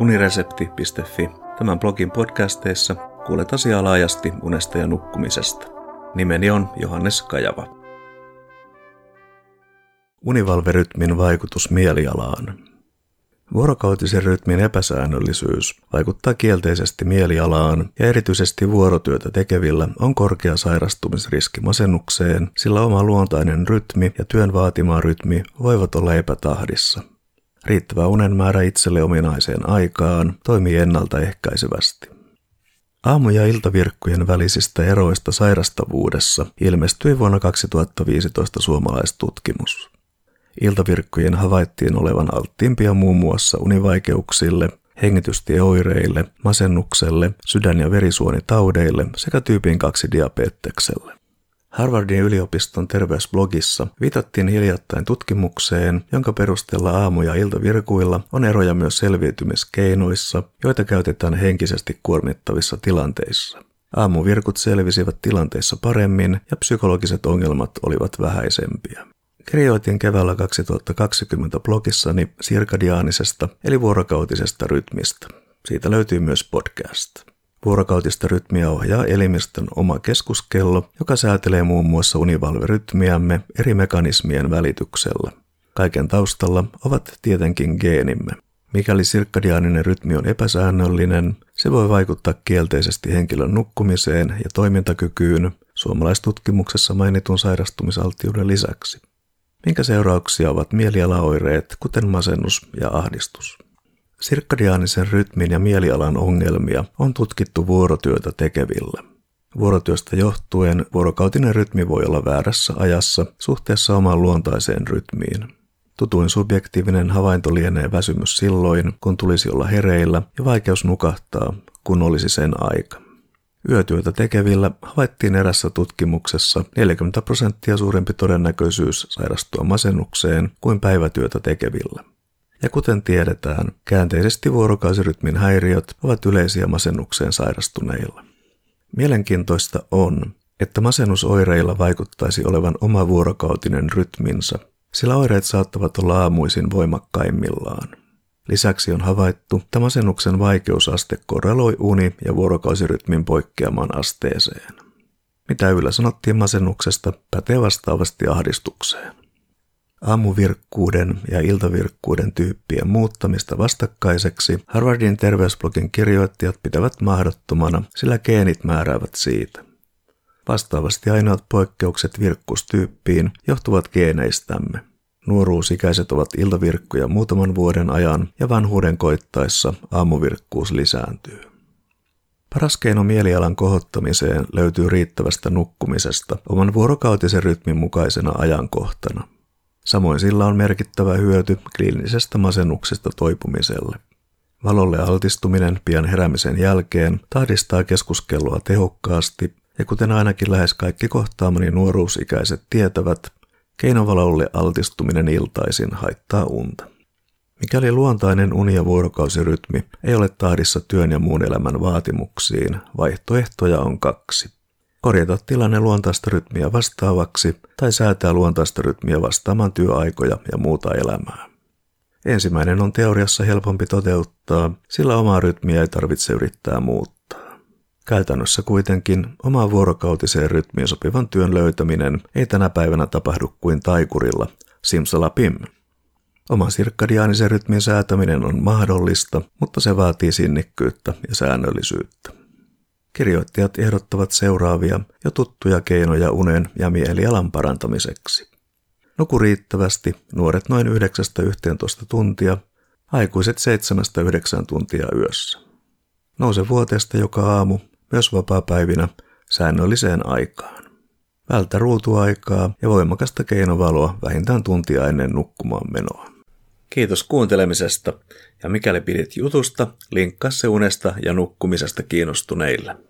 uniresepti.fi. Tämän blogin podcasteissa kuulet asiaa laajasti unesta ja nukkumisesta. Nimeni on Johannes Kajava. Univalverytmin vaikutus mielialaan. Vuorokautisen rytmin epäsäännöllisyys vaikuttaa kielteisesti mielialaan ja erityisesti vuorotyötä tekevillä on korkea sairastumisriski masennukseen, sillä oma luontainen rytmi ja työn vaatima rytmi voivat olla epätahdissa. Riittävä unen määrä itselle ominaiseen aikaan toimii ennaltaehkäisevästi. Aamu- ja iltavirkkujen välisistä eroista sairastavuudessa ilmestyi vuonna 2015 suomalaistutkimus. Iltavirkkujen havaittiin olevan alttiimpia muun muassa univaikeuksille, hengitystieoireille, masennukselle, sydän- ja verisuonitaudeille sekä tyypin 2 diabetekselle. Harvardin yliopiston terveysblogissa viitattiin hiljattain tutkimukseen, jonka perusteella aamu- ja iltavirkuilla on eroja myös selviytymiskeinoissa, joita käytetään henkisesti kuormittavissa tilanteissa. Aamuvirkut selvisivät tilanteissa paremmin ja psykologiset ongelmat olivat vähäisempiä. Kirjoitin keväällä 2020 blogissani sirkadiaanisesta eli vuorokautisesta rytmistä. Siitä löytyy myös podcast. Vuorokautista rytmiä ohjaa elimistön oma keskuskello, joka säätelee muun muassa univalverytmiämme eri mekanismien välityksellä. Kaiken taustalla ovat tietenkin geenimme. Mikäli sirkadiaaninen rytmi on epäsäännöllinen, se voi vaikuttaa kielteisesti henkilön nukkumiseen ja toimintakykyyn suomalaistutkimuksessa mainitun sairastumisaltiuden lisäksi minkä seurauksia ovat mielialaoireet, kuten masennus ja ahdistus. Sirkadiaanisen rytmin ja mielialan ongelmia on tutkittu vuorotyötä tekevillä. Vuorotyöstä johtuen vuorokautinen rytmi voi olla väärässä ajassa suhteessa omaan luontaiseen rytmiin. Tutuin subjektiivinen havainto lienee väsymys silloin, kun tulisi olla hereillä ja vaikeus nukahtaa, kun olisi sen aika. Yötyötä tekevillä havaittiin erässä tutkimuksessa 40 prosenttia suurempi todennäköisyys sairastua masennukseen kuin päivätyötä tekevillä. Ja kuten tiedetään, käänteisesti vuorokausirytmin häiriöt ovat yleisiä masennukseen sairastuneilla. Mielenkiintoista on, että masennusoireilla vaikuttaisi olevan oma vuorokautinen rytminsä, sillä oireet saattavat olla aamuisin voimakkaimmillaan. Lisäksi on havaittu, että masennuksen vaikeusaste korreloi uni- ja vuorokausirytmin poikkeamaan asteeseen. Mitä yllä sanottiin masennuksesta, pätee vastaavasti ahdistukseen. Aamuvirkkuuden ja iltavirkkuuden tyyppien muuttamista vastakkaiseksi Harvardin terveysblogin kirjoittajat pitävät mahdottomana, sillä geenit määräävät siitä. Vastaavasti ainoat poikkeukset virkkustyyppiin johtuvat geeneistämme. Nuoruusikäiset ovat iltavirkkuja muutaman vuoden ajan ja vanhuuden koittaessa aamuvirkkuus lisääntyy. Paras keino mielialan kohottamiseen löytyy riittävästä nukkumisesta oman vuorokautisen rytmin mukaisena ajankohtana. Samoin sillä on merkittävä hyöty kliinisestä masennuksesta toipumiselle. Valolle altistuminen pian heräämisen jälkeen tahdistaa keskuskelua tehokkaasti, ja kuten ainakin lähes kaikki kohtaamani nuoruusikäiset tietävät, Keinovalolle altistuminen iltaisin haittaa unta. Mikäli luontainen uni- ja vuorokausirytmi ei ole tahdissa työn ja muun elämän vaatimuksiin, vaihtoehtoja on kaksi. Korjata tilanne luontaista rytmiä vastaavaksi tai säätää luontaista rytmiä vastaamaan työaikoja ja muuta elämää. Ensimmäinen on teoriassa helpompi toteuttaa, sillä omaa rytmiä ei tarvitse yrittää muuttaa. Käytännössä kuitenkin omaan vuorokautiseen rytmiin sopivan työn löytäminen ei tänä päivänä tapahdu kuin taikurilla, simsalapim. Oman sirkkadiaanisen rytmin säätäminen on mahdollista, mutta se vaatii sinnikkyyttä ja säännöllisyyttä. Kirjoittajat ehdottavat seuraavia jo tuttuja keinoja unen ja mielialan parantamiseksi. Nuku riittävästi, nuoret noin 9-11 tuntia, aikuiset 7-9 tuntia yössä. Nouse vuoteesta joka aamu myös vapaapäivinä säännölliseen aikaan. Vältä ruutuaikaa ja voimakasta keinovaloa vähintään tuntia ennen nukkumaan menoa. Kiitos kuuntelemisesta ja mikäli pidit jutusta, linkkaa se unesta ja nukkumisesta kiinnostuneille.